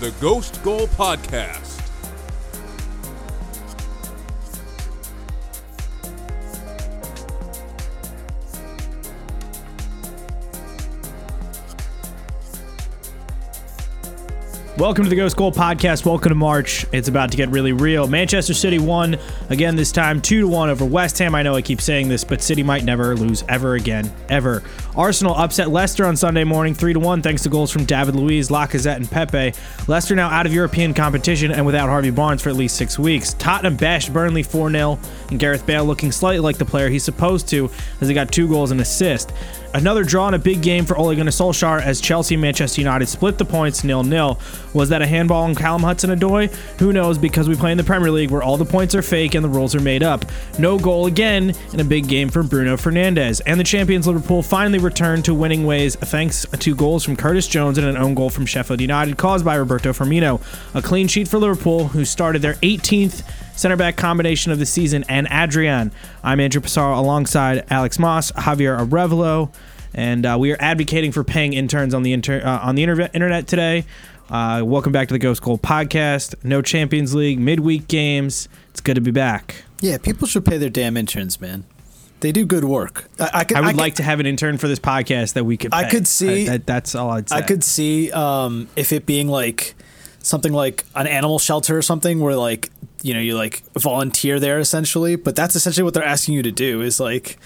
The Ghost Goal Podcast. Welcome to the Ghost Goal Podcast. Welcome to March. It's about to get really real. Manchester City won again this time, two to one over West Ham. I know I keep saying this, but City might never lose ever again, ever. Arsenal upset Leicester on Sunday morning, three to one, thanks to goals from David Luiz, Lacazette, and Pepe. Leicester now out of European competition and without Harvey Barnes for at least six weeks. Tottenham bashed Burnley four 0 and Gareth Bale looking slightly like the player he's supposed to, as he got two goals and assist. Another draw in a big game for Ole Gunnar Solskjaer as Chelsea and Manchester United split the points nil nil. Was that a handball on Callum Hudson-Odoi? Who knows? Because we play in the Premier League where all the points are fake and the rules are made up. No goal again in a big game for Bruno Fernandes. And the champions Liverpool finally returned to winning ways thanks to goals from Curtis Jones and an own goal from Sheffield United caused by Roberto Firmino. A clean sheet for Liverpool, who started their 18th center back combination of the season, and Adrian. I'm Andrew Passaro alongside Alex Moss, Javier Arevalo, and uh, we are advocating for paying interns on the inter- uh, on the internet internet today. Uh, welcome back to the Ghost Goal podcast. No Champions League midweek games. It's good to be back. Yeah, people should pay their damn interns, man. They do good work. I, I, could, I would could- like to have an intern for this podcast that we could. I could see- that, that's all I'd say. I could see um, if it being like something like an animal shelter or something where like you know you like volunteer there essentially, but that's essentially what they're asking you to do is like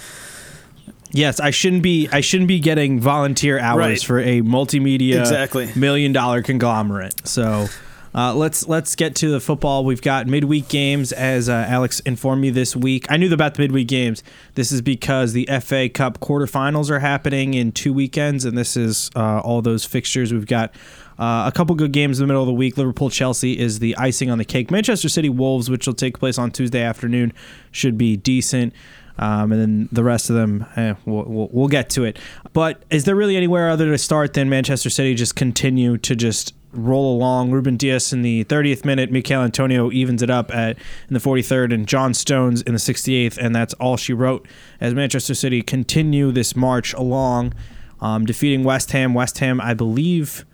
Yes, I shouldn't be. I shouldn't be getting volunteer hours Right. for a multimedia Exactly. million dollar conglomerate. So. Uh, let's let's get to the football. We've got midweek games, as uh, Alex informed me this week. I knew about the midweek games. This is because the FA Cup quarterfinals are happening in two weekends, and this is uh, all those fixtures. We've got uh, a couple good games in the middle of the week. Liverpool Chelsea is the icing on the cake. Manchester City Wolves, which will take place on Tuesday afternoon, should be decent. Um, and then the rest of them, eh, we'll, we'll, we'll get to it. But is there really anywhere other to start than Manchester City just continue to just roll along? Ruben Dias in the 30th minute, Michail Antonio evens it up at in the 43rd, and John Stones in the 68th, and that's all she wrote as Manchester City continue this march along, um, defeating West Ham. West Ham, I believe.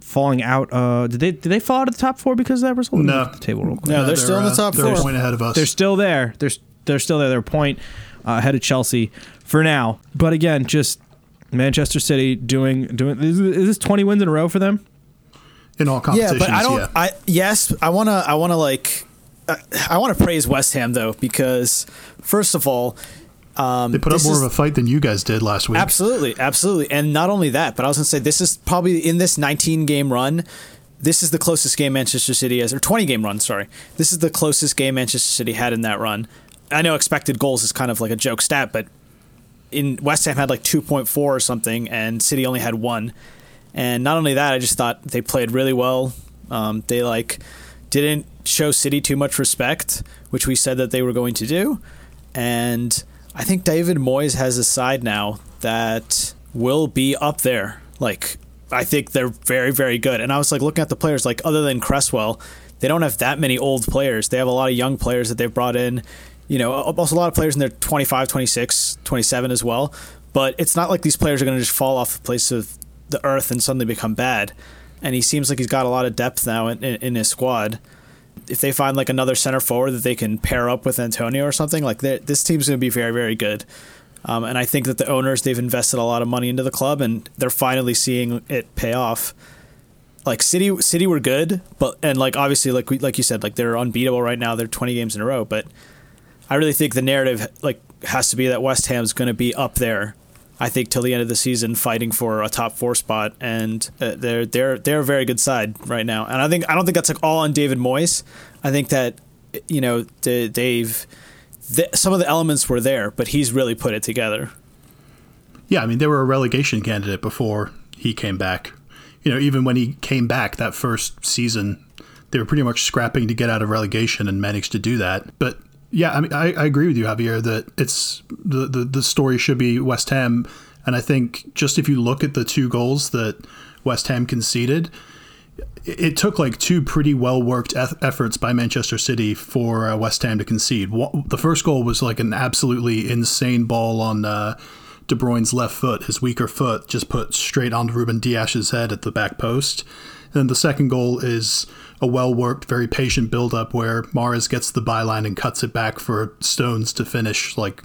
Falling out. Uh, did they did they fall out of the top four because of that result? No. at the table real quick. No, they're still in the uh, top they're four. a point ahead of us. They're still there. They're they're still there. They're a point uh, ahead of Chelsea for now. But again, just Manchester City doing doing. Is, is this twenty wins in a row for them? in all competitions, yeah, but I don't. yeah. I yes, I wanna. I wanna like. I, I want to praise West Ham though because first of all, um, they put up more is- of a fight than you guys did last week. Absolutely, absolutely, and not only that, but I was gonna say this is probably in this 19 game run. This is the closest game Manchester City has, or 20 game run. Sorry, this is the closest game Manchester City had in that run. I know expected goals is kind of like a joke stat, but in West Ham had like 2.4 or something, and City only had one. And not only that, I just thought they played really well. Um, they like didn't show City too much respect, which we said that they were going to do. And I think David Moyes has a side now that will be up there. Like I think they're very, very good. And I was like looking at the players, like other than Cresswell, they don't have that many old players. They have a lot of young players that they've brought in. You know, also a lot of players in their 25, 26, 27 as well. But it's not like these players are going to just fall off the place of the earth and suddenly become bad. And he seems like he's got a lot of depth now in, in, in his squad. If they find like another center forward that they can pair up with Antonio or something, like this team's going to be very, very good. Um, and I think that the owners they've invested a lot of money into the club, and they're finally seeing it pay off. Like City, City were good, but and like obviously, like we, like you said, like they're unbeatable right now. They're twenty games in a row, but I really think the narrative like has to be that West Ham's going to be up there. I think till the end of the season, fighting for a top four spot, and uh, they're they're they're a very good side right now. And I think I don't think that's like all on David Moyes. I think that you know the, they've the, some of the elements were there, but he's really put it together. Yeah, I mean, they were a relegation candidate before he came back. You know, even when he came back that first season, they were pretty much scrapping to get out of relegation and managed to do that. But yeah, I mean, I, I agree with you, Javier, that it's the, the the story should be West Ham, and I think just if you look at the two goals that West Ham conceded, it took like two pretty well worked efforts by Manchester City for uh, West Ham to concede. The first goal was like an absolutely insane ball on uh, De Bruyne's left foot, his weaker foot, just put straight onto Ruben Dias's head at the back post. And the second goal is a well worked, very patient build up where Mahrez gets the byline and cuts it back for Stones to finish. Like,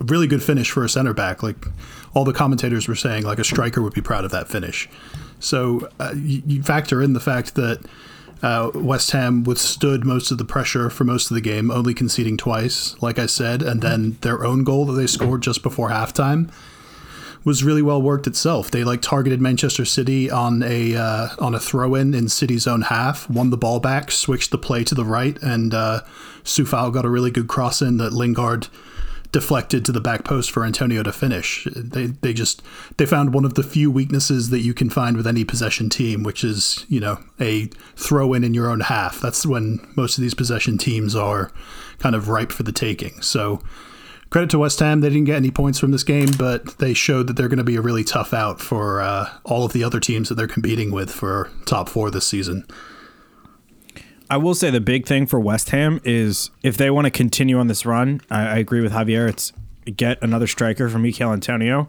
a really good finish for a center back. Like, all the commentators were saying, like, a striker would be proud of that finish. So uh, you, you, factor in the fact that uh, West Ham withstood most of the pressure for most of the game, only conceding twice, like I said, and then their own goal that they scored just before halftime was really well worked itself. They like targeted Manchester City on a uh, on a throw in in City's own half, won the ball back, switched the play to the right, and uh, Coufal got a really good cross in that Lingard deflected to the back post for Antonio to finish. They they just they found one of the few weaknesses that you can find with any possession team, which is you know a throw in in your own half. That's when most of these possession teams are kind of ripe for the taking. So. Credit to West Ham, they didn't get any points from this game, but they showed that they're going to be a really tough out for uh, all of the other teams that they're competing with for top four this season. I will say the big thing for West Ham is if they want to continue on this run, I, I agree with Javier. It's get another striker from Michail Antonio,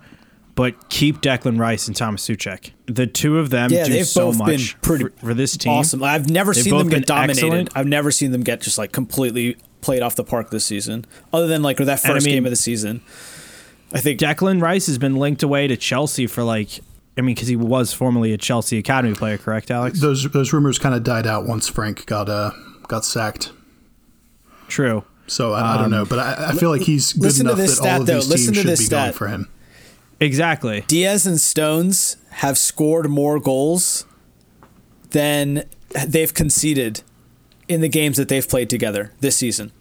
but keep Declan Rice and Thomas Soucek. The two of them yeah, do they've so both much been pretty for, for this team. Awesome. I've never They've seen them get dominated. excellent. I've never seen them get just like completely played off the park this season, other than like that first mean- game of the season. I think Declan Rice has been linked away to Chelsea for like, I mean, because he was formerly a Chelsea academy player, correct, Alex? Those those rumors kind of died out once Frank got uh got sacked. True. So I, I don't know, but I, I feel like he's good listen to enough this that stat, all of though. these Listen teams to should this be going stat. for him. Exactly. Dias and Stones have scored more goals than they've conceded in the games that they've played together this season.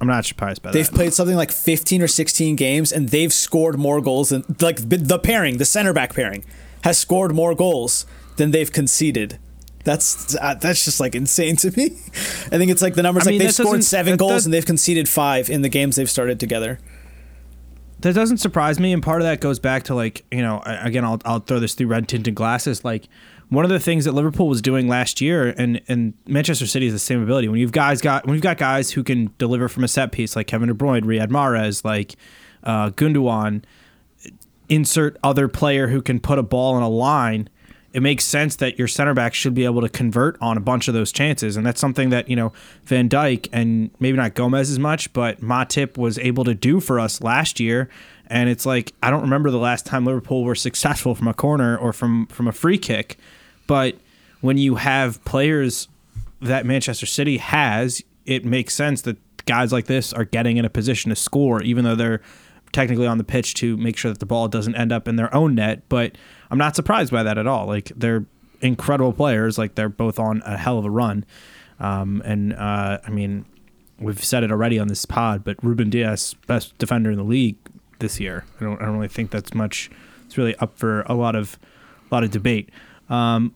I'm not surprised by that. They've played something like 15 or 16 games and they've scored more goals than like the pairing, the center back pairing has scored more goals than they've conceded. That's uh, that's just like insane to me. I think it's like the numbers I like they've scored 7 that goals does- and they've conceded 5 in the games they've started together. that doesn't surprise me, and part of that goes back to like you know again I'll I'll throw this through red tinted glasses. Like one of the things that Liverpool was doing last year, and and Manchester City has the same ability. When you've guys got when you've got guys who can deliver from a set piece like Kevin De Bruyne, Riyad Mahrez, like uh, Gundogan, insert other player who can put a ball in a line. It makes sense that your center back should be able to convert on a bunch of those chances, and that's something that you know Van Dijk and maybe not Gomez as much, but Matip was able to do for us last year. And it's like I don't remember the last time Liverpool were successful from a corner or from from a free kick, but when you have players that Manchester City has, it makes sense that guys like this are getting in a position to score, even though they're technically on the pitch to make sure that the ball doesn't end up in their own net. But I'm not surprised by that at all. Like they're incredible players. Like they're both on a hell of a run. Um, and uh, I mean, we've said it already on this pod, but Ruben Dias, best defender in the league this year. I don't, I don't really think that's much. It's really up for a lot of, a lot of debate. Um,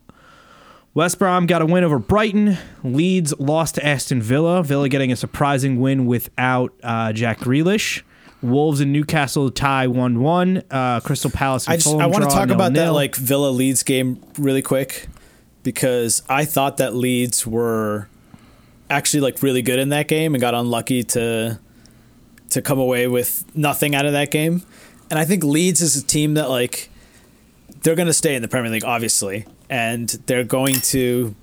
West Brom got a win over Brighton. Leeds lost to Aston Villa. Villa getting a surprising win without uh, Jack Grealish. Wolves and Newcastle tie one one. Uh, Crystal Palace. And I just I want to talk about that like Villa Leeds game really quick because I thought that Leeds were actually like really good in that game and got unlucky to to come away with nothing out of that game. And I think Leeds is a team that like they're going to stay in the Premier League obviously and they're going to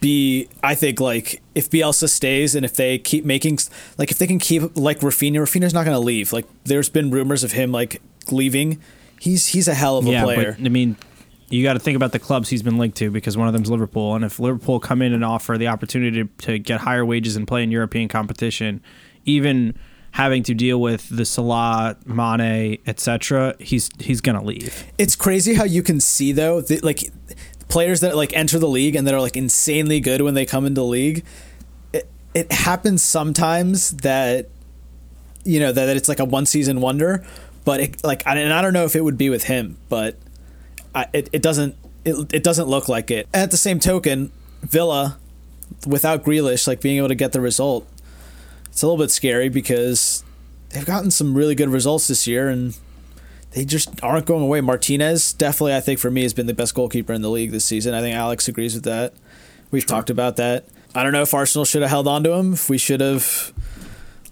be I think like if Bielsa stays and if they keep making like if they can keep like Rafinha Rafinha's not going to leave. Like there's been rumors of him like leaving. He's he's a hell of a yeah, player. but I mean, you got to think about the clubs he's been linked to because one of them's Liverpool, and if Liverpool come in and offer the opportunity to, to get higher wages and play in European competition, even having to deal with the Salah, Mane, etc., he's he's gonna leave. It's crazy how you can see though, like players that like enter the league and that are like insanely good when they come into league. It, it happens sometimes that you know that, that it's like a one season wonder. But it, like, and I don't know if it would be with him, but I, it it doesn't it, it doesn't look like it. At the same token, Villa without Grealish, like being able to get the result, it's a little bit scary because they've gotten some really good results this year and they just aren't going away. Martinez definitely, I think for me, has been the best goalkeeper in the league this season. I think Alex agrees with that. We've sure. talked about that. I don't know if Arsenal should have held on to him. If we should have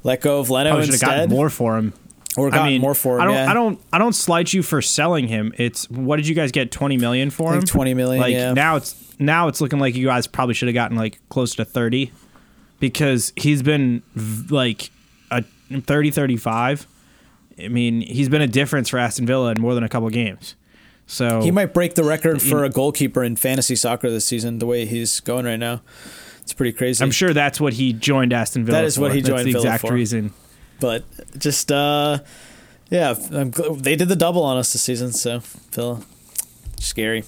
let go of Leno Probably should instead. Have gotten more for him. Or gotten I mean, more for him. I don't. Yeah. I don't. I don't slight you for selling him. It's what did you guys get? Twenty million for him. Twenty million. Like yeah. now it's now it's looking like you guys probably should have gotten like close to 30 because he's been like a 30 35 i mean he's been a difference for aston villa in more than a couple games. So he might break the record for a goalkeeper in fantasy soccer this season the way he's going right now. It's pretty crazy. I'm sure that's what he joined aston villa that is for. what he joined that's the villa exact for. reason. But just uh yeah I'm, they did the double on us this season so villa scary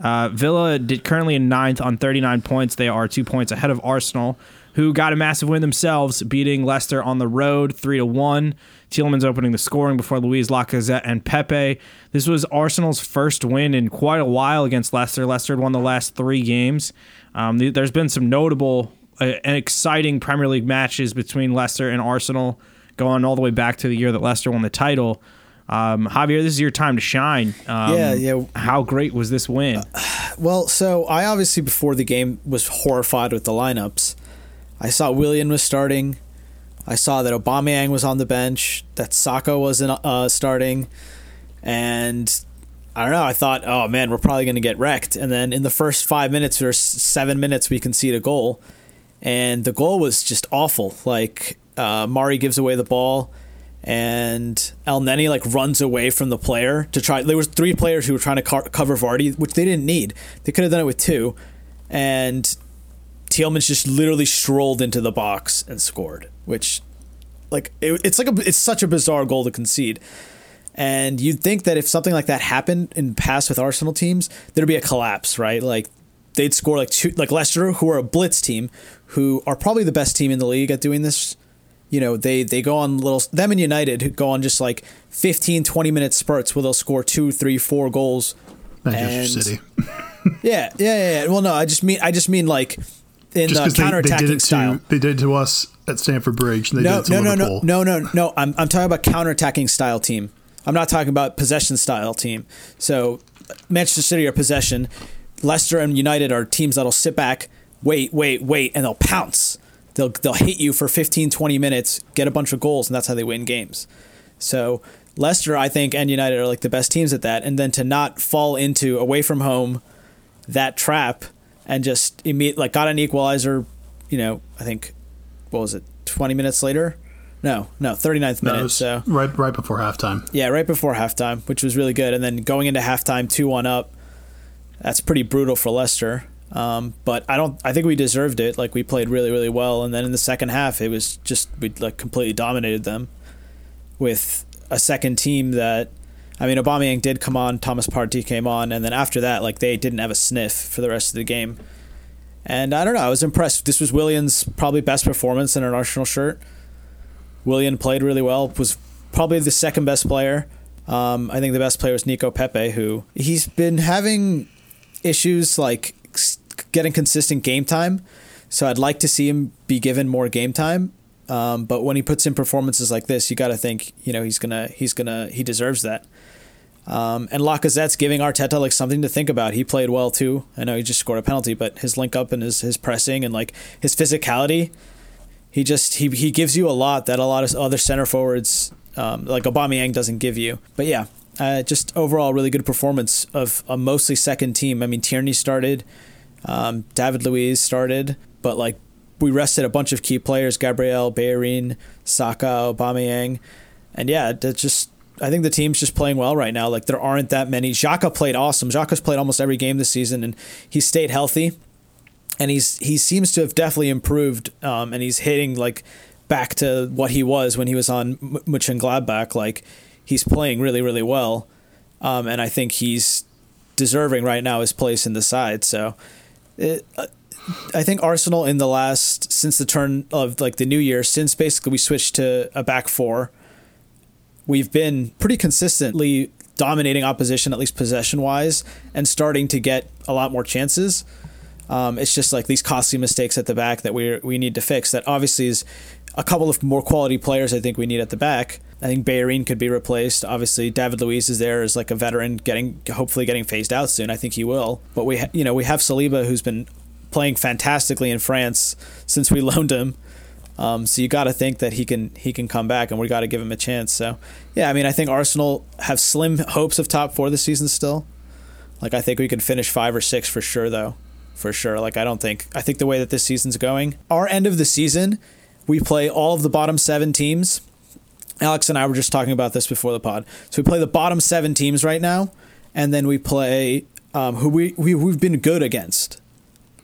uh, Villa did currently in ninth on 39 points. They are two points ahead of Arsenal, who got a massive win themselves, beating Leicester on the road three to one. Tielemans opening the scoring before Luiz Lacazette and Pepe. This was Arsenal's first win in quite a while against Leicester. Leicester won the last three games. Um, there's been some notable uh, and exciting Premier League matches between Leicester and Arsenal, going all the way back to the year that Leicester won the title. Um, Javier, this is your time to shine. Um, yeah, yeah. How great was this win? Uh, well, so I obviously before the game was horrified with the lineups. I saw Willian was starting. I saw that Aubameyang was on the bench. That Saka wasn't uh, starting, and I don't know. I thought, oh man, we're probably going to get wrecked. And then in the first five minutes or seven minutes, we concede a goal, and the goal was just awful. Like uh, Mari gives away the ball and Elneny like runs away from the player to try. There was three players who were trying to cover Vardy, which they didn't need. They could have done it with two, and Tielemans just literally strolled into the box and scored. Which, like, it, it's like a it's such a bizarre goal to concede. And you'd think that if something like that happened in past with Arsenal teams, there'd be a collapse, right? Like they'd score like two, like Leicester, who are a blitz team, who are probably the best team in the league at doing this you know they they go on little them and united go on just like 15 20 minute spurts where they'll score two three four goals Manchester City. yeah, yeah, yeah. Well, no, I just mean I just mean like in just the counterattacking they, they did it style. To, they did it to us at Stamford Bridge. And they no, did it to no, no, Liverpool. no, no, no, no. I'm I'm talking about counterattacking style team. I'm not talking about possession style team. So Manchester City are possession. Leicester and United are teams that'll sit back, wait, wait, wait, and they'll pounce. They'll they'll hit you for 15, 20 minutes, get a bunch of goals, and that's how they win games. So Leicester, I think, and United are like the best teams at that. And then to not fall into away from home that trap and just immediate like got an equalizer, you know, I think what was it, twenty minutes later? No, no, 39th minute. No, so right right before halftime. Yeah, right before halftime, which was really good. And then going into halftime, two one up. That's pretty brutal for Leicester. Um, but I don't. I think we deserved it. Like we played really, really well. And then in the second half, it was just we like completely dominated them with a second team that. I mean, Aubameyang did come on. Thomas Partey came on, and then after that, like they didn't have a sniff for the rest of the game. And I don't know. I was impressed. This was Willian's probably best performance in an Arsenal shirt. Willian played really well. Was probably the second best player. Um, I think the best player was Nico Pepe, who he's been having issues like getting consistent game time. So I'd like to see him be given more game time. Um, but when he puts in performances like this, you got to think, you know, he's gonna, he's gonna, he deserves that. Um, and Lacazette's giving Arteta like something to think about. He played well too. I know he just scored a penalty, but his link up and his his pressing and like his physicality, he just he he gives you a lot that a lot of other center forwards um, like Aubameyang doesn't give you. But yeah, uh, just overall really good performance of a mostly second team. I mean Tierney started, um, David Luiz started, but like we rested a bunch of key players: Gabriel, Bellerin, Saka, Aubameyang, and yeah, that just I think the team's just playing well right now. Like there aren't that many. Xhaka played awesome. Xhaka's played almost every game this season, and he stayed healthy. And he's he seems to have definitely improved, um, and he's hitting like back to what he was when he was on M- Mönchengladbach. Like he's playing really really well, um, and I think he's deserving right now his place in the side. So it, I think Arsenal in the last since the turn of like the new year, since basically we switched to a back four, we've been pretty consistently dominating opposition, at least possession wise, and starting to get a lot more chances. Um, it's just like these costly mistakes at the back that we we need to fix. That obviously is a couple of more quality players. I think we need at the back. I think Bellerin could be replaced. Obviously, David Luiz is there as like a veteran, getting hopefully getting phased out soon. I think he will. But we ha- you know we have Saliba who's been playing fantastically in France since we loaned him. Um, so you got to think that he can he can come back, and we got to give him a chance. So yeah, I mean, I think Arsenal have slim hopes of top four this season still. Like I think we could finish five or six for sure, though, for sure. Like I don't think I think the way that this season's going, our end of the season, we play all of the bottom seven teams. Alex and I were just talking about this before the pod. So we play the bottom seven teams right now, and then we play um, who we, we we've been good against.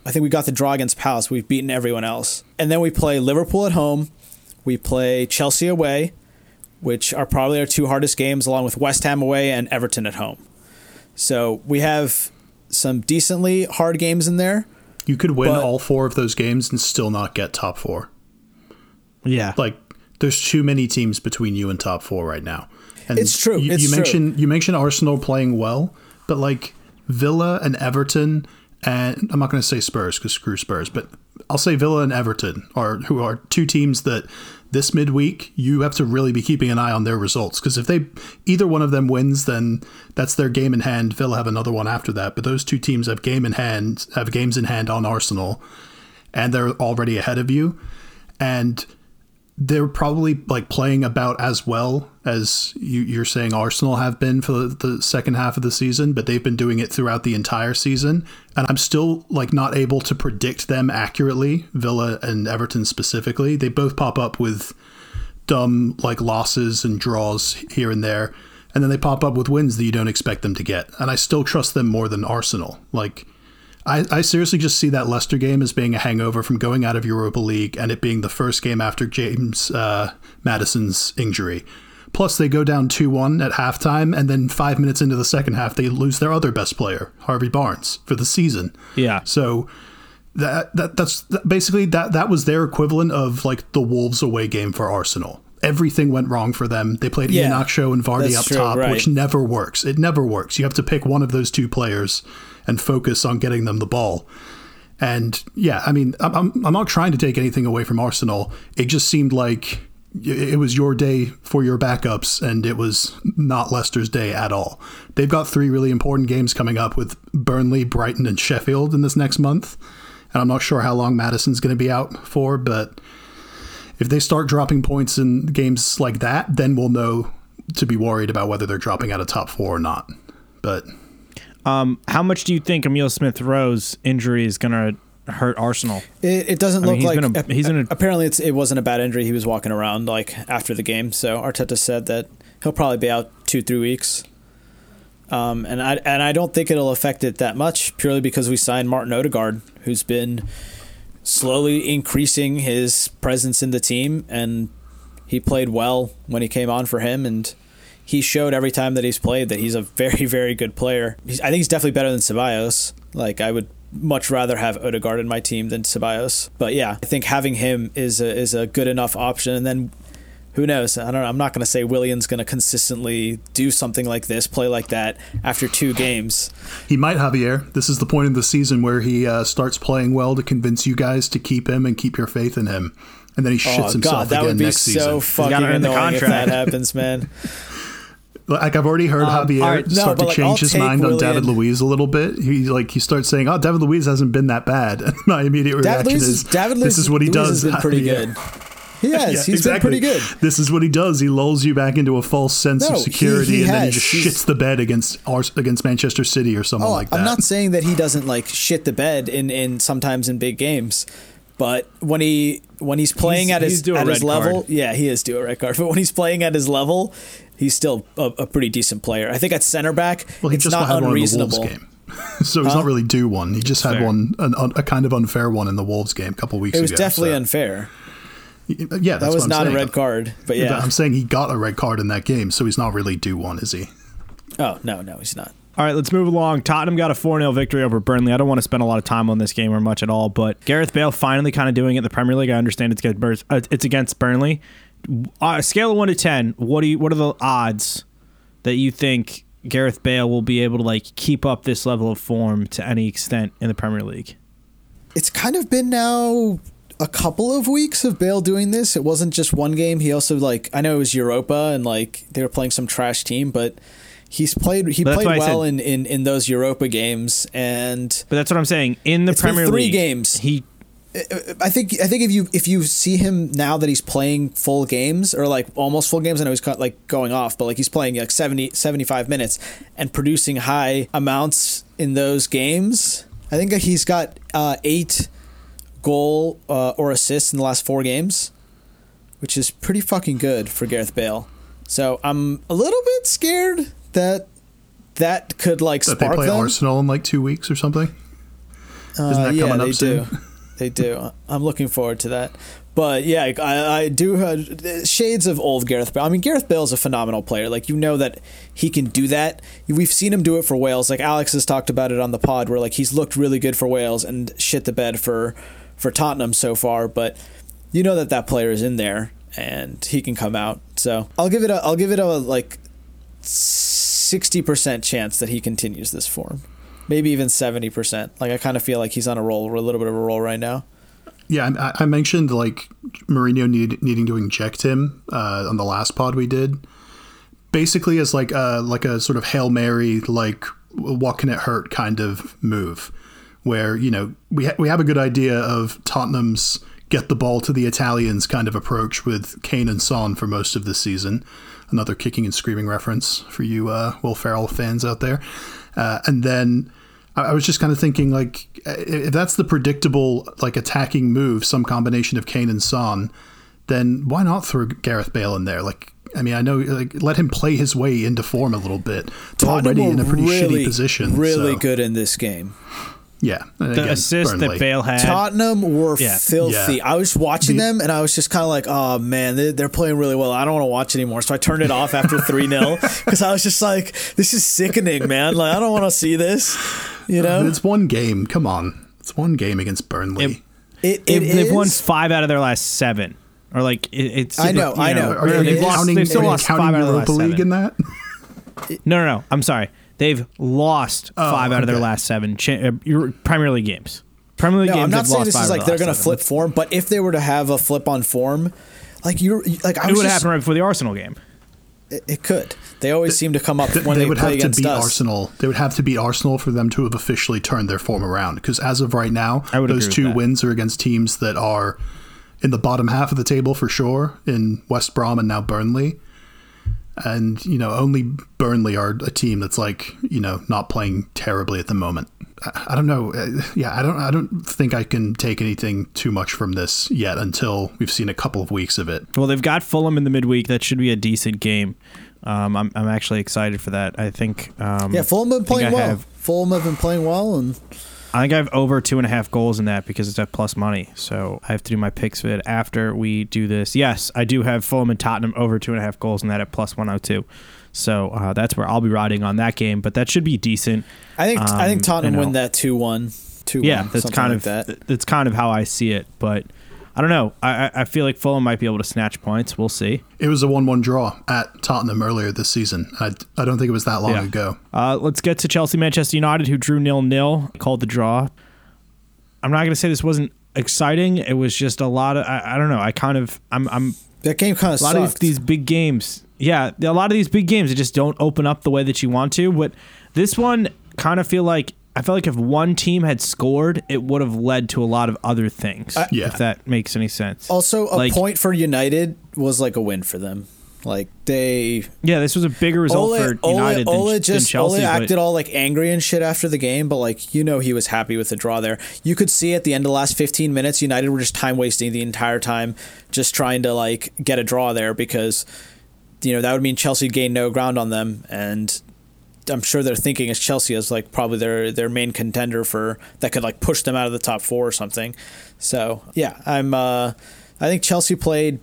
I think we got the draw against Palace. We've beaten everyone else. And then we play Liverpool at home. We play Chelsea away, which are probably our two hardest games, along with West Ham away and Everton at home. So we have some decently hard games in there. You could win But- all four of those games and still not get top four. Yeah. Like, there's too many teams between you and top four right now. And It's true, You, it's you mentioned you mentioned Arsenal playing well, but like Villa and Everton, and I'm not going to say Spurs because screw Spurs, but I'll say Villa and Everton are who are two teams that this midweek you have to really be keeping an eye on their results because if they either one of them wins, then that's their game in hand. Villa have another one after that, but those two teams have game in hand, have games in hand on Arsenal, and they're already ahead of you, and they're probably like playing about as well as you, you're saying Arsenal have been for the, the second half of the season, but they've been doing it throughout the entire season. And I'm still like not able to predict them accurately, Villa and Everton specifically. They both pop up with dumb like losses and draws here and there. And then they pop up with wins that you don't expect them to get. And I still trust them more than Arsenal. Like I, I seriously just see that Leicester game as being a hangover from going out of Europa League and it being the first game after James uh, Maddison's injury. Plus, they go down 2 1 at halftime, and then five minutes into the second half, they lose their other best player, Harvey Barnes, for the season. Yeah. So that, that that's that, basically that that was their equivalent of like the Wolves away game for Arsenal. Everything went wrong for them. They played Yeah, Iheanacho and Vardy up true, top, right. which never works. It never works. You have to pick one of those two players and focus on getting them the ball. And yeah, I mean, I'm, I'm, not trying to take anything away from Arsenal. It just seemed like it was your day for your backups, and it was not Leicester's day at all. They've got three really important games coming up with Burnley, Brighton, and Sheffield in this next month. And I'm not sure how long Maddison's going to be out for, but if they start dropping points in games like that, then we'll know to be worried about whether they're dropping out of top four or not. But How much do you think Emil Smith Rowe's injury is going to hurt Arsenal? It, it doesn't I mean, look he's like been a- he's in a- apparently it's it wasn't a bad injury. He was walking around like after the game. So Arteta said that he'll probably be out two three weeks. Um, and I and I don't think it'll affect it that much purely because we signed Martin Odegaard, who's been slowly increasing his presence in the team, and he played well when he came on for him, and he showed every time that he's played that he's a very very good player. He's, I think he's definitely better than Ceballos. Like I would much rather have Odegaard in my team than Ceballos. But yeah, I think having him is a, is a good enough option, and then. Who knows? I don't know. I'm not going to say Willian's going to consistently do something like this, play like that after two games. he might, Javier. This is the point in the season where he uh, starts playing well to convince you guys to keep him and keep your faith in him. And then he shits oh himself god, that again would be next so season. fucking gotta earn the annoying if that happens, man. Like I've already heard um, Javier all right, no, start to like, change I'll his mind on David. Luiz a little bit. He like he starts saying, "Oh, David Luiz hasn't been that bad." And my immediate reaction is, David "This is what he Luiz does." has been pretty Javier. good. He has. Yeah, He's exactly. been pretty good. This is what he does. He lulls you back into a false sense No, of security, he and then he has. just He's- shits the bed against against Manchester City or something Oh, like that. I'm not saying that he doesn't like shit the bed in, in sometimes in big games, but when he when he's playing He's- at his at his level, card. yeah, he is due a red card. But when he's playing at his level, he's still a, a pretty decent player. I think at center back, well, he it's just not had one in the Wolves unreasonable. game. so he's not really due one. He just had Fair. one, an, un- a kind of unfair one in the Wolves game a couple weeks ago. It was ago. definitely so- unfair. Yeah, that's That was I'm not saying. a red card, but Yeah, yeah. I'm saying he got a red card in that game, so he's not really due one, is he? Oh no, no, he's not. All right, let's move along. Tottenham got a 4 0 victory over Burnley. I don't want to spend a lot of time on this game or much at all, but Gareth Bale finally kind of doing it in the Premier League. I understand it's against, uh, it's against Burnley. Uh, scale of 1 to 10, what, do you, what are the odds that you think Gareth Bale will be able to like keep up this level of form to any extent in the Premier League? It's kind of been now a couple of weeks of Bale doing this. It wasn't just one game. He also like I know it was Europa and like they were playing some trash team, but he's played he played well in, in in those Europa games and But that's what I'm saying. In the It's been Premier three League, games. he I think I think if you if you see him now that he's playing full games or like almost full games, I know he's like going off, but like he's playing like 70, 75 minutes and producing high amounts in those games. I think he's got uh, eight goal uh, or assists in the last four games, which is pretty fucking good for Gareth Bale. So I'm a little bit scared that that could like That they play them. Arsenal in like two weeks or something. Isn't Uh, that yeah, coming up soon? do. They do. I'm looking forward to that. But yeah, I, I do have shades of old Gareth Bale. I mean, Gareth Bale is a phenomenal player. Like you know that he can do that. We've seen him do it for Wales. Like Alex has talked about it on the pod, where like he's looked really good for Wales and shit the bed for for Tottenham so far. But you know that that player is in there and he can come out. So I'll give it a I'll give it a like sixty percent chance that he continues this form. Maybe even seventy percent. Like I kind of feel like he's on a roll, a little bit of a roll right now. Yeah, I, I mentioned like Mourinho need, needing to inject him uh, on the last pod we did, basically as like a like a sort of hail mary, like what can it hurt kind of move, where you know we ha- we have a good idea of Tottenham's get the ball to the Italians kind of approach with Kane and Son for most of the season. Another kicking and screaming reference for you uh, Will Ferrell fans out there, uh, and then. I I was just kind of thinking, like, if that's the predictable, like, attacking move, some combination of Kane and Son, then why not throw Gareth Bale in there? Like, I mean, I know, like, let him play his way into form a little bit. They're already in a pretty shitty position. Really so, good in this game. Yeah. And the again, assist Burnley. that Bale had. Tottenham were Yeah. filthy. Yeah. I was watching The- them and I was just kind of like, oh man, they, they're playing really well. I don't want to watch anymore. So I turned it off after 3 0 because I was just like, this is sickening, man. Like, I don't want to see this. You know? It's one game. Come on. It's one game against Burnley. It, it They've, they've won five out of their last seven, or like it, it's. I know, you I know. are no, you they've, lost, counting, they've still are lost five out of the Europa League seven. in that? No, no, no. I'm sorry. They've lost five out of their last seven cha- uh, Premier League games. Premier League No, games. I'm not saying this is like they're going to last flip form, but if they were to have a flip on form, like you're like I seven. It was would just, happen right before the Arsenal game. It, it could. They always seem to come up when they they, would play have to against beat us. Arsenal. They would have to beat Arsenal for them to have officially turned their form around. Because as of right now, I would those two wins are against teams that are in the bottom half of the table for sure, in West Brom and now Burnley. And you know, only Burnley are a team that's like you know not playing terribly at the moment. I, I don't know. Uh, Yeah, I don't. I don't think I can take anything too much from this yet until we've seen a couple of weeks of it. Well, they've got Fulham in the midweek. That should be a decent game. Um, I'm, I'm actually excited for that. I think. Um, Yeah, Fulham have been playing well. have- Fulham have been playing well, and I think I have over two and a half goals in that because it's at plus money. So I have to do my picks for it after we do this. Yes, I do have Fulham and Tottenham over two and a half goals in that at plus 102. So uh, that's where I'll be riding on that game, but that should be decent. I think I think Um, Tottenham win that two one. Two Yeah, that's kind like of that. that's kind of how I see it. But I don't know. I, I- I feel like Fulham might be able to snatch points. We'll see. It was a one-one draw at Tottenham earlier this season. I, I don't think it was that long Yeah. ago. Uh, let's get to Chelsea Manchester United, who drew nil nil, called the draw. I'm not going to say this wasn't exciting. It was just a lot of I, I don't know. I kind of I'm I'm That game kind of a lot sucked. of these big games. Yeah, a lot of these big games they just don't open up the way that you want to. But this one kind of feel like I felt like if one team had scored, it would have led to a lot of other things. Uh, yeah. if that makes any sense. also, a Like- point for United was like a win for them. Like they Yeah, this was a bigger result Ole, for United Ole, Ole than, just than Chelsea. Ole but- acted all like angry and shit after the game, but like you know he was happy with the draw there. You could see at the end of the last 15 minutes, United were just time wasting the entire time, just trying to like get a draw there because you know that would mean Chelsea gained no ground on them, and I'm sure they're thinking as Chelsea as like probably their their main contender for that could like push them out of the top four or something. So yeah, I'm uh, I think Chelsea played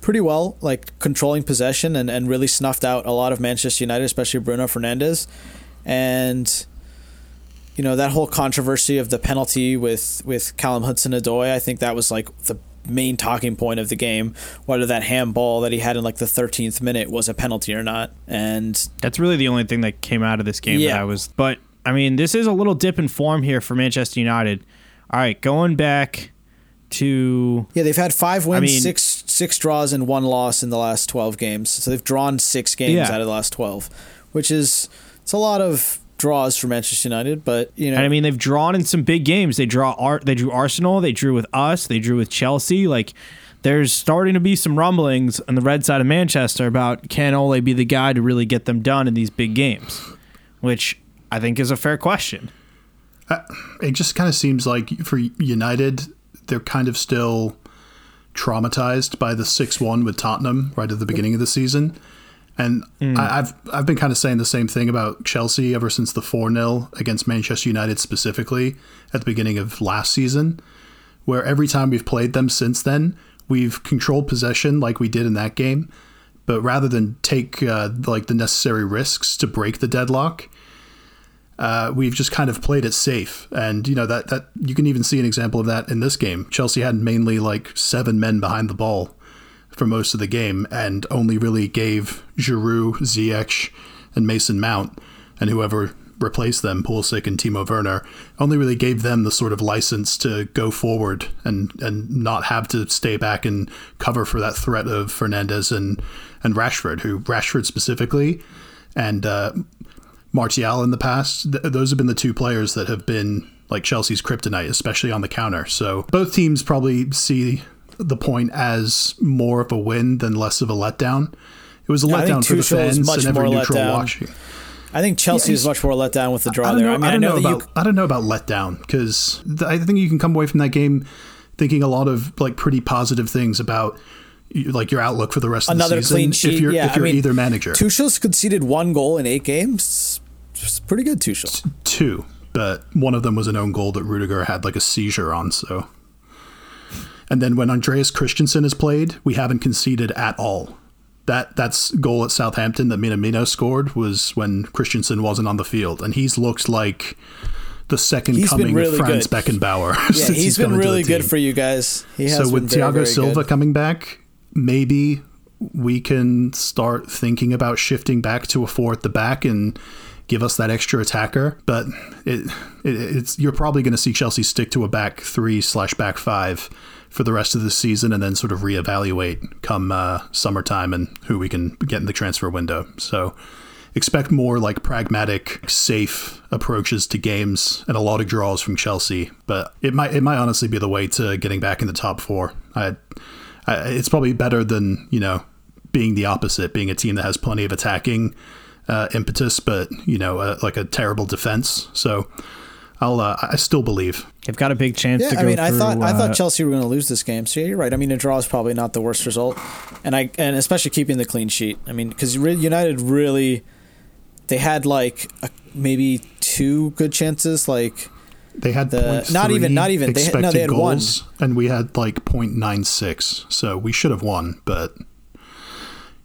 pretty well, like controlling possession and, and really snuffed out a lot of Manchester United, especially Bruno Fernandes. and you know that whole controversy of the penalty with with Callum Hudson-Odoi. I think that was like the main talking point of the game, whether that handball that he had in like the 13th minute was a penalty or not. And That's really the only thing that came out of this game that I was. But I mean, this is a little dip in form here for Manchester United. All right, going back to yeah, they've had five wins, I mean- six six draws, and one loss in the last 12 games. So they've drawn six games Yeah. out of the last 12, which is it's a lot of draws for Manchester United. But you know, And I mean, they've drawn in some big games. They draw art. They drew Arsenal. They drew with us. They drew with Chelsea. Like, there's starting to be some rumblings on the red side of Manchester about can Ole be the guy to really get them done in these big games, which I think is a fair question. Uh, it just kind of seems like for United, they're kind of still traumatized by the six one with Tottenham right at the beginning of the season. And I, I've I've been kind of saying the same thing about Chelsea ever since the four 0 against Manchester United specifically at the beginning of last season, where every time we've played them since then, we've controlled possession like we did in that game, but rather than take uh, like the necessary risks to break the deadlock, uh, we've just kind of played it safe. And you know that that you can even see an example of that in this game. Chelsea had mainly like seven men behind the ball for most of the game, and only really gave Giroud, Ziyech, and Mason Mount, and whoever replaced them, Pulisic and Timo Werner, only really gave them the sort of license to go forward and and not have to stay back and cover for that threat of Fernandes and and Rashford, who Rashford specifically, and uh, Martial in the past. Th- those have been the two players that have been like Chelsea's kryptonite, especially on the counter. So both teams probably see the point as more of a win than less of a letdown. It was a Yeah, I letdown for the fans much and every neutral letdown. watching. I think Chelsea Yeah, is much more let down with the draw I there. know. I mean, I, don't know, know about. I don't know about letdown because I think you can come away from that game thinking a lot of like pretty positive things about like your outlook for the rest Another of the season. clean sheet. If you're yeah, if you're I mean, either manager, you Tuchel's conceded one goal in eight games. It's pretty good, Tuchel. two, but one of them was an own goal that Rudiger had like a seizure on. So, and then when Andreas Christensen has played, we haven't conceded at all. That that's goal at Southampton that Minamino scored was when Christensen wasn't on the field, and he's looked like the second He's coming really of Franz good. Beckenbauer. Yeah, he's come been really good for you guys. So with very, Thiago very Silva good. coming back, maybe we can start thinking about shifting back to a four at the back and give us that extra attacker. But it, it it's you're probably going to see Chelsea stick to a back three slash back five for the rest of the season, and then sort of reevaluate come uh, summertime and who we can get in the transfer window. So. Expect more like pragmatic, safe approaches to games and a lot of draws from Chelsea, but it might it might honestly be the way to getting back in the top four. I, I, it's probably better than you know being the opposite, being a team that has plenty of attacking uh, impetus, but you know uh, like a terrible defense. So I'll uh, I still believe. They've got a big chance to Yeah, go I mean, I through, thought I uh, thought Chelsea were going to lose this game. So yeah, you're right. I mean, a draw is probably not the worst result, and I and especially keeping the clean sheet. I mean, because United really, they had like a, maybe two good chances. Like They had The- not even- not even. They had- no, expected they had one. goals, and we had like .96, so we should have won, but.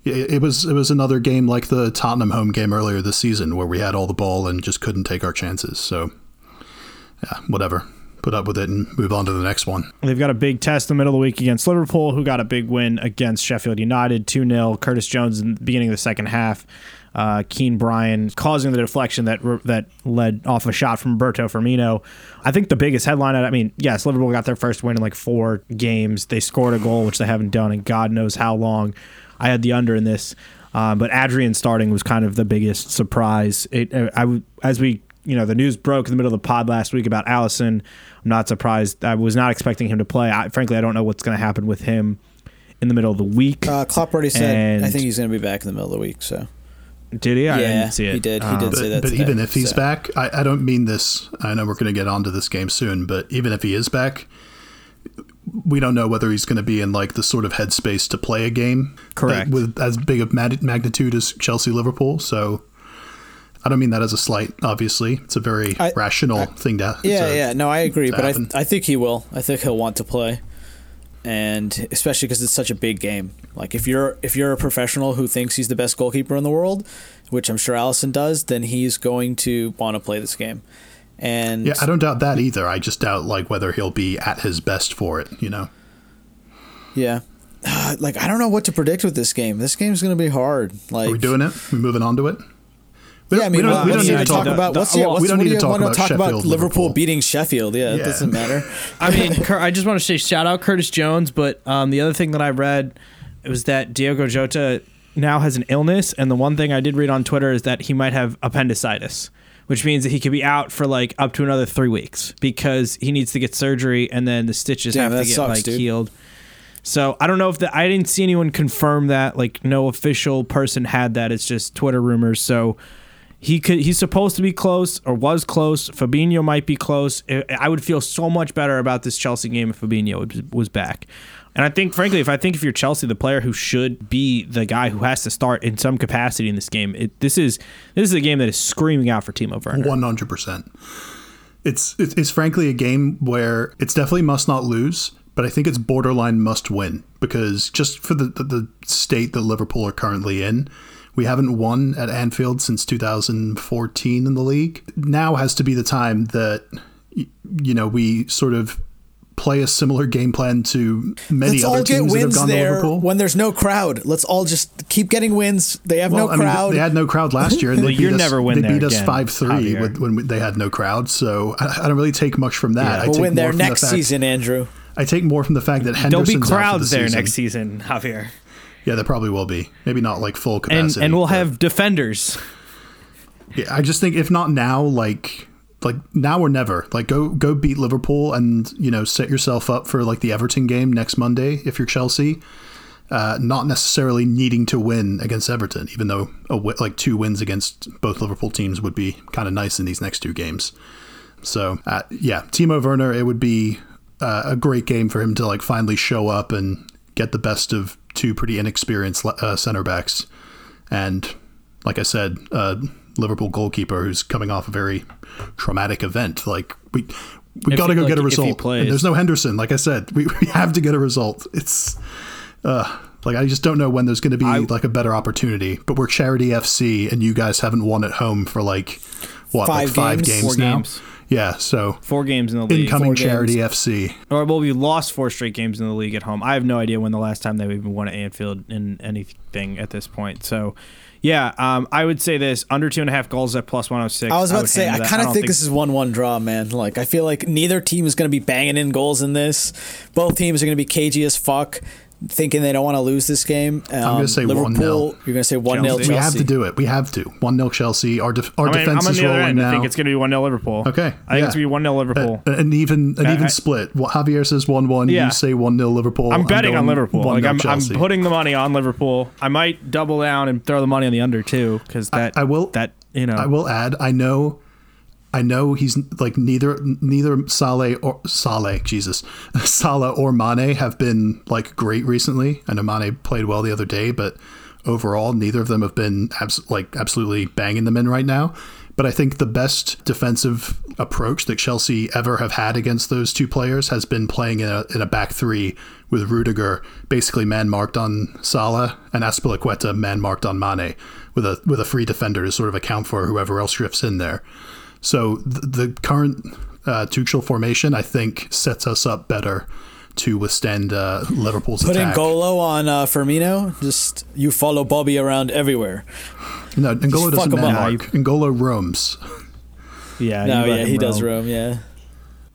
It it was it was another game like the Tottenham home game earlier this season where we had all the ball and just couldn't take our chances. So, yeah, whatever. Put up with it and move on to the next one. They've got a big test in the middle of the week against Liverpool, who got a big win against Sheffield United, 2 0. Curtis Jones in the beginning of the second half. Uh, Kean Bryan causing the deflection that that led off a shot from Roberto Firmino. I think the biggest headline, I mean, yes, Liverpool got their first win in like four games. They scored a goal, which they haven't done in God knows how long. I had the under in this. Uh, but Adrian starting was kind of the biggest surprise. It, I, I, as we you know, the news broke in the middle of the pod last week about Alisson. I'm not surprised. I was not expecting him to play. I, frankly, I don't know what's going to happen with him in the middle of the week. uh, Klopp already said, And- I think he's going to be back in the middle of the week. So did he? I yeah, didn't see it. he did. He Um, did say But, that. but today, even if he's so. back, I, I don't mean this. I know we're going to get onto this game soon, but even if he is back, we don't know whether he's going to be in like the sort of headspace to play a game Correct. that- with as big of mag- magnitude as Chelsea Liverpool. So I don't mean that as a slight. Obviously, it's a very I- rational thing to yeah, to- yeah, no, I agree, but I, happen. I think he will. I think he'll want to play. and especially because it's such a big game. Like if you're if you're a professional who thinks he's the best goalkeeper in the world, which I'm sure Alisson does, then he's going to want to play this game. And Yeah, I don't doubt that either. I just doubt like whether he'll be at his best for it. You know. yeah, like I don't know what to predict with this game. This game's going to be hard. Like Are we doing it? we moving on to it? We Yeah, I don't- we don't, we don't need to talk talk about. about. What's yeah, we don't need to talk about talk about? Liverpool Liverpool. beating Sheffield. Yeah, it doesn't matter. I mean, Cur- I just want to say shout out Curtis Jones, but um, the other thing that I read was that Diego Jota now has an illness, and the one thing I did read on Twitter is that he might have appendicitis, which means that he could be out for like up to another three weeks because he needs to get surgery, and then the stitches Damn, have to get sucks, like dude. healed. So I don't know if the I didn't see anyone confirm that. Like no official person had that. It's just Twitter rumors. So he could he's supposed to be close or was close. Fabinho might be close. I would feel so much better about this Chelsea game if Fabinho was- back. And I think, frankly, if I think if you're Chelsea, the player who should be the guy who has to start in some capacity in this game, it, this is this is a game that is screaming out for Timo Werner. One hundred percent. It's, it's it's frankly a game where it's definitely must not lose, but I think it's borderline must win because just for the, the the state that Liverpool are currently in, we haven't won at Anfield since 2014 in the league. Now has to be the time that you know we sort of play a similar game plan to many Let's other all get teams that have wins gone to Liverpool. when there's no crowd. Let's all just keep getting wins. They have Well, no I mean, crowd. they had no crowd last year. And they Well, beat you're us, never win They there beat us five three Javier. when they had no crowd. So I, I don't really take much from that. I we'll take win more there from the next fact- season, Andrew. I take more from the fact that There'll Henderson's be out for crowds the there season. next season, Javier, Yeah, there probably will be. Maybe not like full and capacity. and we'll but- have defenders. Yeah, I just think if not now, like like now or never. Like go go beat Liverpool and you know set yourself up for like the Everton game next Monday if you're Chelsea. Uh, not necessarily needing to win against Everton, even though a like two wins against both Liverpool teams would be kind of nice in these next two games. So uh, yeah, Timo Werner, it would be uh, a great game for him to like finally show up and get the best of two pretty inexperienced uh, center backs, and like I said, uh, Liverpool goalkeeper who's coming off a very traumatic event. Like we we got to go like, get a result. And there's no Henderson. Like I said, we, we have to get a result. It's uh, like I just don't know when there's going to be like a better opportunity. But we're Charity FC, and you guys haven't won at home for like what like Five five games? games, now. games. Yeah, so Four games in the league. incoming Four games. Charity FC. or well, we lost four straight games in the league at home. I have no idea when the last time they even won at Anfield in anything at this point. So, yeah, um, I would say this: under two and a half goals at plus one hundred six. I was about would to say, I kind of don't think, this is one-one draw, man. Like, I feel like neither team is going to be banging in goals in this. Both teams are going to be cagey as fuck, thinking they don't want to lose this game. Um, I'm gonna say Liverpool. 1-0. You're going to say one 0 Chelsea. Chelsea. We have to do it. We have to. One 0 Chelsea. Our def- our I mean, defense I'm on is rolling end. now. I think it's going to be one 0 Liverpool. Okay, I think yeah. it's going to be one 0 Liverpool. Uh, an even an I- even I- split. Well, Javier says one one. Yeah. You say one 0 Liverpool. I'm betting on Liverpool. Like 1-0 I'm, I'm putting the money on Liverpool. I might double down and throw the money on the under too, because that I will- that you know I will add. I know. I know he's like neither neither Saleh or Saleh, Jesus, Salah or Mane have been like great recently. I know Mane played well the other day, but overall, neither of them have been abs- like absolutely banging them in right now. But I think the best defensive approach that Chelsea ever have had against those two players has been playing in a, in a back three with Rudiger basically man marked on Salah and Azpilicueta man marked on Mane with a with a free defender to sort of account for whoever else drifts in there. So the, the current uh, Tuchel formation, I think, sets us up better to withstand uh, Liverpool's Putting attack. Putting Golo on uh, Firmino, just you follow Bobby around everywhere. No, N'Golo Just doesn't him man up. mark. N'Golo roams. yeah. No, yeah, him he does roam. roam. Yeah.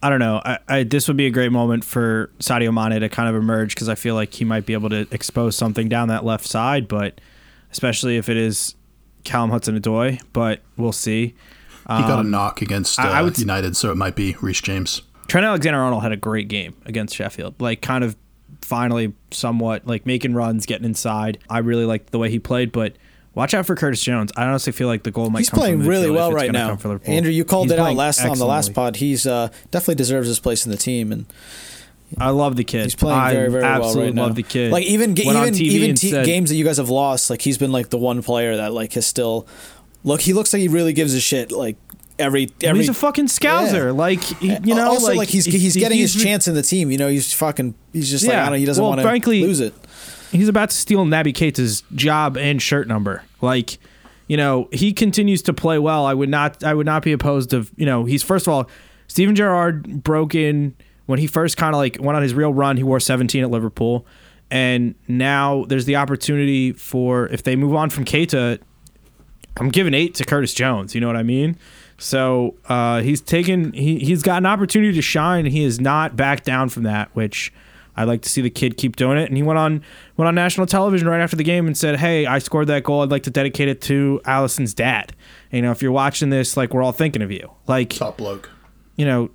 I don't know. I, I this would be a great moment for Sadio Mane to kind of emerge because I feel like he might be able to expose something down that left side, but especially if it is Callum Hudson-Odoi. But we'll see. He got a knock against uh, Um, I- I would s- United, so it might be Reece James. Trent Alexander-Arnold had a great game against Sheffield. Like kind of finally somewhat like making runs, getting inside. I really liked the way he played, but. Watch out for Curtis Jones. I honestly feel like the goal might He's come playing from really well it's right now. come for Liverpool. Andrew, you called He's it out last on the last pod. He's uh, definitely deserves his place in the team, and I love the kid. he's playing I very, very well absolutely right now. love the kid. Like even Went even even and te- said- games that you guys have lost, like he's been like the one player that like has still look. He looks like he really gives a shit. Like every every. he's a fucking scouser. Yeah. Like he- you know, also like, he's he's getting his he's- chance in the team. You know, he's fucking. He's just like Yeah. I don't. know, He doesn't Well, want to lose it. he's about to steal Naby Keita's job and shirt number. Like, you know, he continues to play well. I would not I would not be opposed of, you know, he's first of all, Steven Gerrard broke in when he first kind of like went on his real run, he wore 17 at Liverpool. And now there's the opportunity for if they move on from Keita, I'm giving eight to Curtis Jones. You know what I mean? So uh, he's taken he he's got an opportunity to shine. He has not backed down from that, which I like to see the kid keep doing it. And he went on went on national television right after the game and said, "Hey, I scored that goal. I'd like to dedicate it to Alisson's dad. You know, if you're watching this, like we're all thinking of you. Like Top bloke. you know,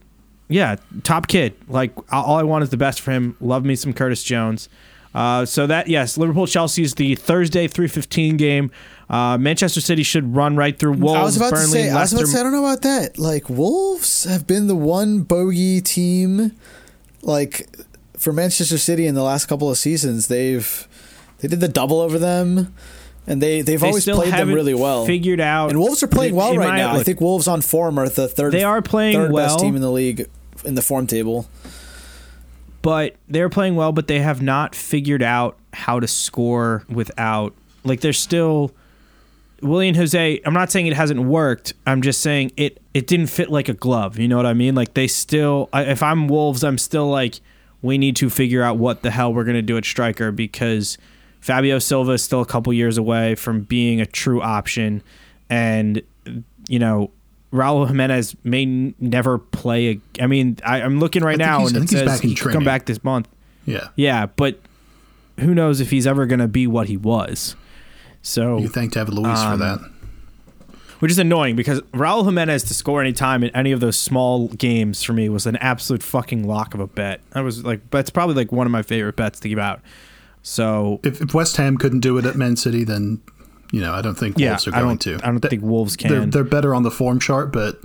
yeah, top kid. Like all I want is the best for him. Love me some Curtis Jones. Uh, so that yes, Liverpool Chelsea is the Thursday three fifteen game. Uh, Manchester City should run right through Wolves, I was about Burnley, to say. I was about to say. I don't know about that. Like Wolves have been the one bogey team, like for Manchester City in the last couple of seasons. They've they did the double over them, and they they've They always played them really well. Figured out, And Wolves are playing in- well right now. I think Wolves on form are the third. They are playing third well. best team in the league in the form table. But they're playing well, but they have not figured out how to score without like they're still Willian Jose. I'm not saying it hasn't worked. I'm just saying it it didn't fit like a glove. You know what I mean? Like they still. If I'm Wolves, I'm still like we need to figure out what the hell we're gonna do at striker because Fabio Silva is still a couple years away from being a true option, and you know. Raul Jimenez may never play. A, I mean, I, I'm looking right now, and I it says back he could come back this month. Yeah. Yeah, but who knows if he's ever going to be what he was. So, You thank David Luiz Um, for that. which is annoying because Raul Jimenez to score any time in any of those small games for me was an absolute fucking lock of a bet. I was like, that's probably like one of my favorite bets to give out. So, If, if West Ham couldn't do it at Man City, then you know I don't think yeah, Wolves are going don't, to. I don't They- think Wolves They're can. they're better on the form chart, but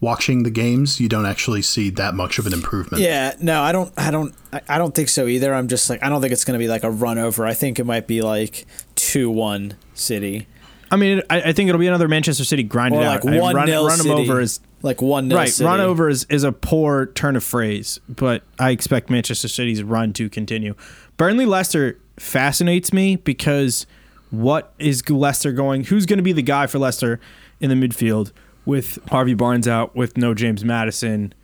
watching the games, you don't actually see that much of an improvement. Yeah, no, I don't. I don't. I- I don't think so either. I'm just like I don't think it's going to be like a run over. I think it might be like two one City I mean, I, I think it'll be another Manchester City grind or it like out. I- one run, nil run City. them over is like one right. City. Run over is, is a poor turn of phrase, but I expect Manchester City's run to continue. Burnley Leicester fascinates me because what is Leicester going? Who's going to be the guy for Leicester in the midfield with Harvey Barnes out, with no James Maddison?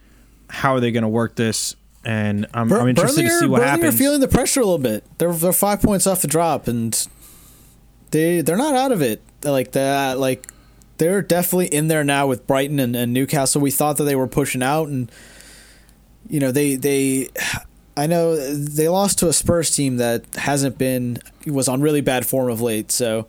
How are they going to work this? And I'm, Bur- I'm interested to see what Burnley happens. are feeling the pressure a little bit. They're they're five points off the drop, and they they're not out of it like that. Like they're definitely in there now with Brighton and, and Newcastle. We thought that they were pushing out, and you know they they. I know they lost to a Spurs team that hasn't been was on really bad form of late, so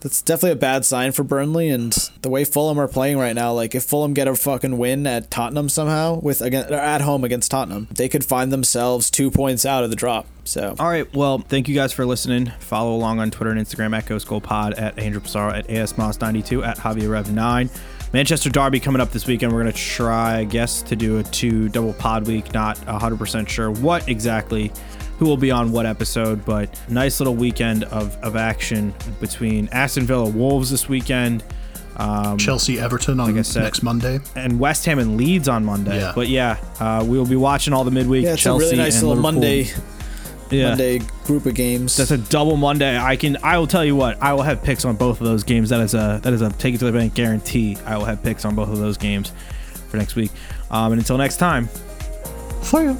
that's definitely a bad sign for Burnley. And the way Fulham are playing right now, like if Fulham get a fucking win at Tottenham somehow with again at home against Tottenham, they could find themselves two points out of the drop. So All right. Well, thank you guys for listening. Follow along on Twitter and Instagram at Ghost Goal Pod, at Andrew Pissarro, at ASMoss92, at Javier Rev 9 Manchester Derby coming up this weekend. We're going to try, I guess, to do a two double pod week. Not 100% sure what exactly, who will be on what episode, but nice little weekend of, of action between Aston Villa Wolves this weekend. Um, Chelsea Everton on I said- next Monday. and West Ham and Leeds on Monday. Yeah. But yeah, uh, we will be watching all the midweek. yeah, it's Chelsea a really nice and little Liverpool. Monday Yeah. Monday group of games. That's a double Monday. I can. I will tell you what. I will have picks on both of those games. That is a that is a take it to the bank guarantee. I will have picks on both of those games for next week. Um, and until next time. for you.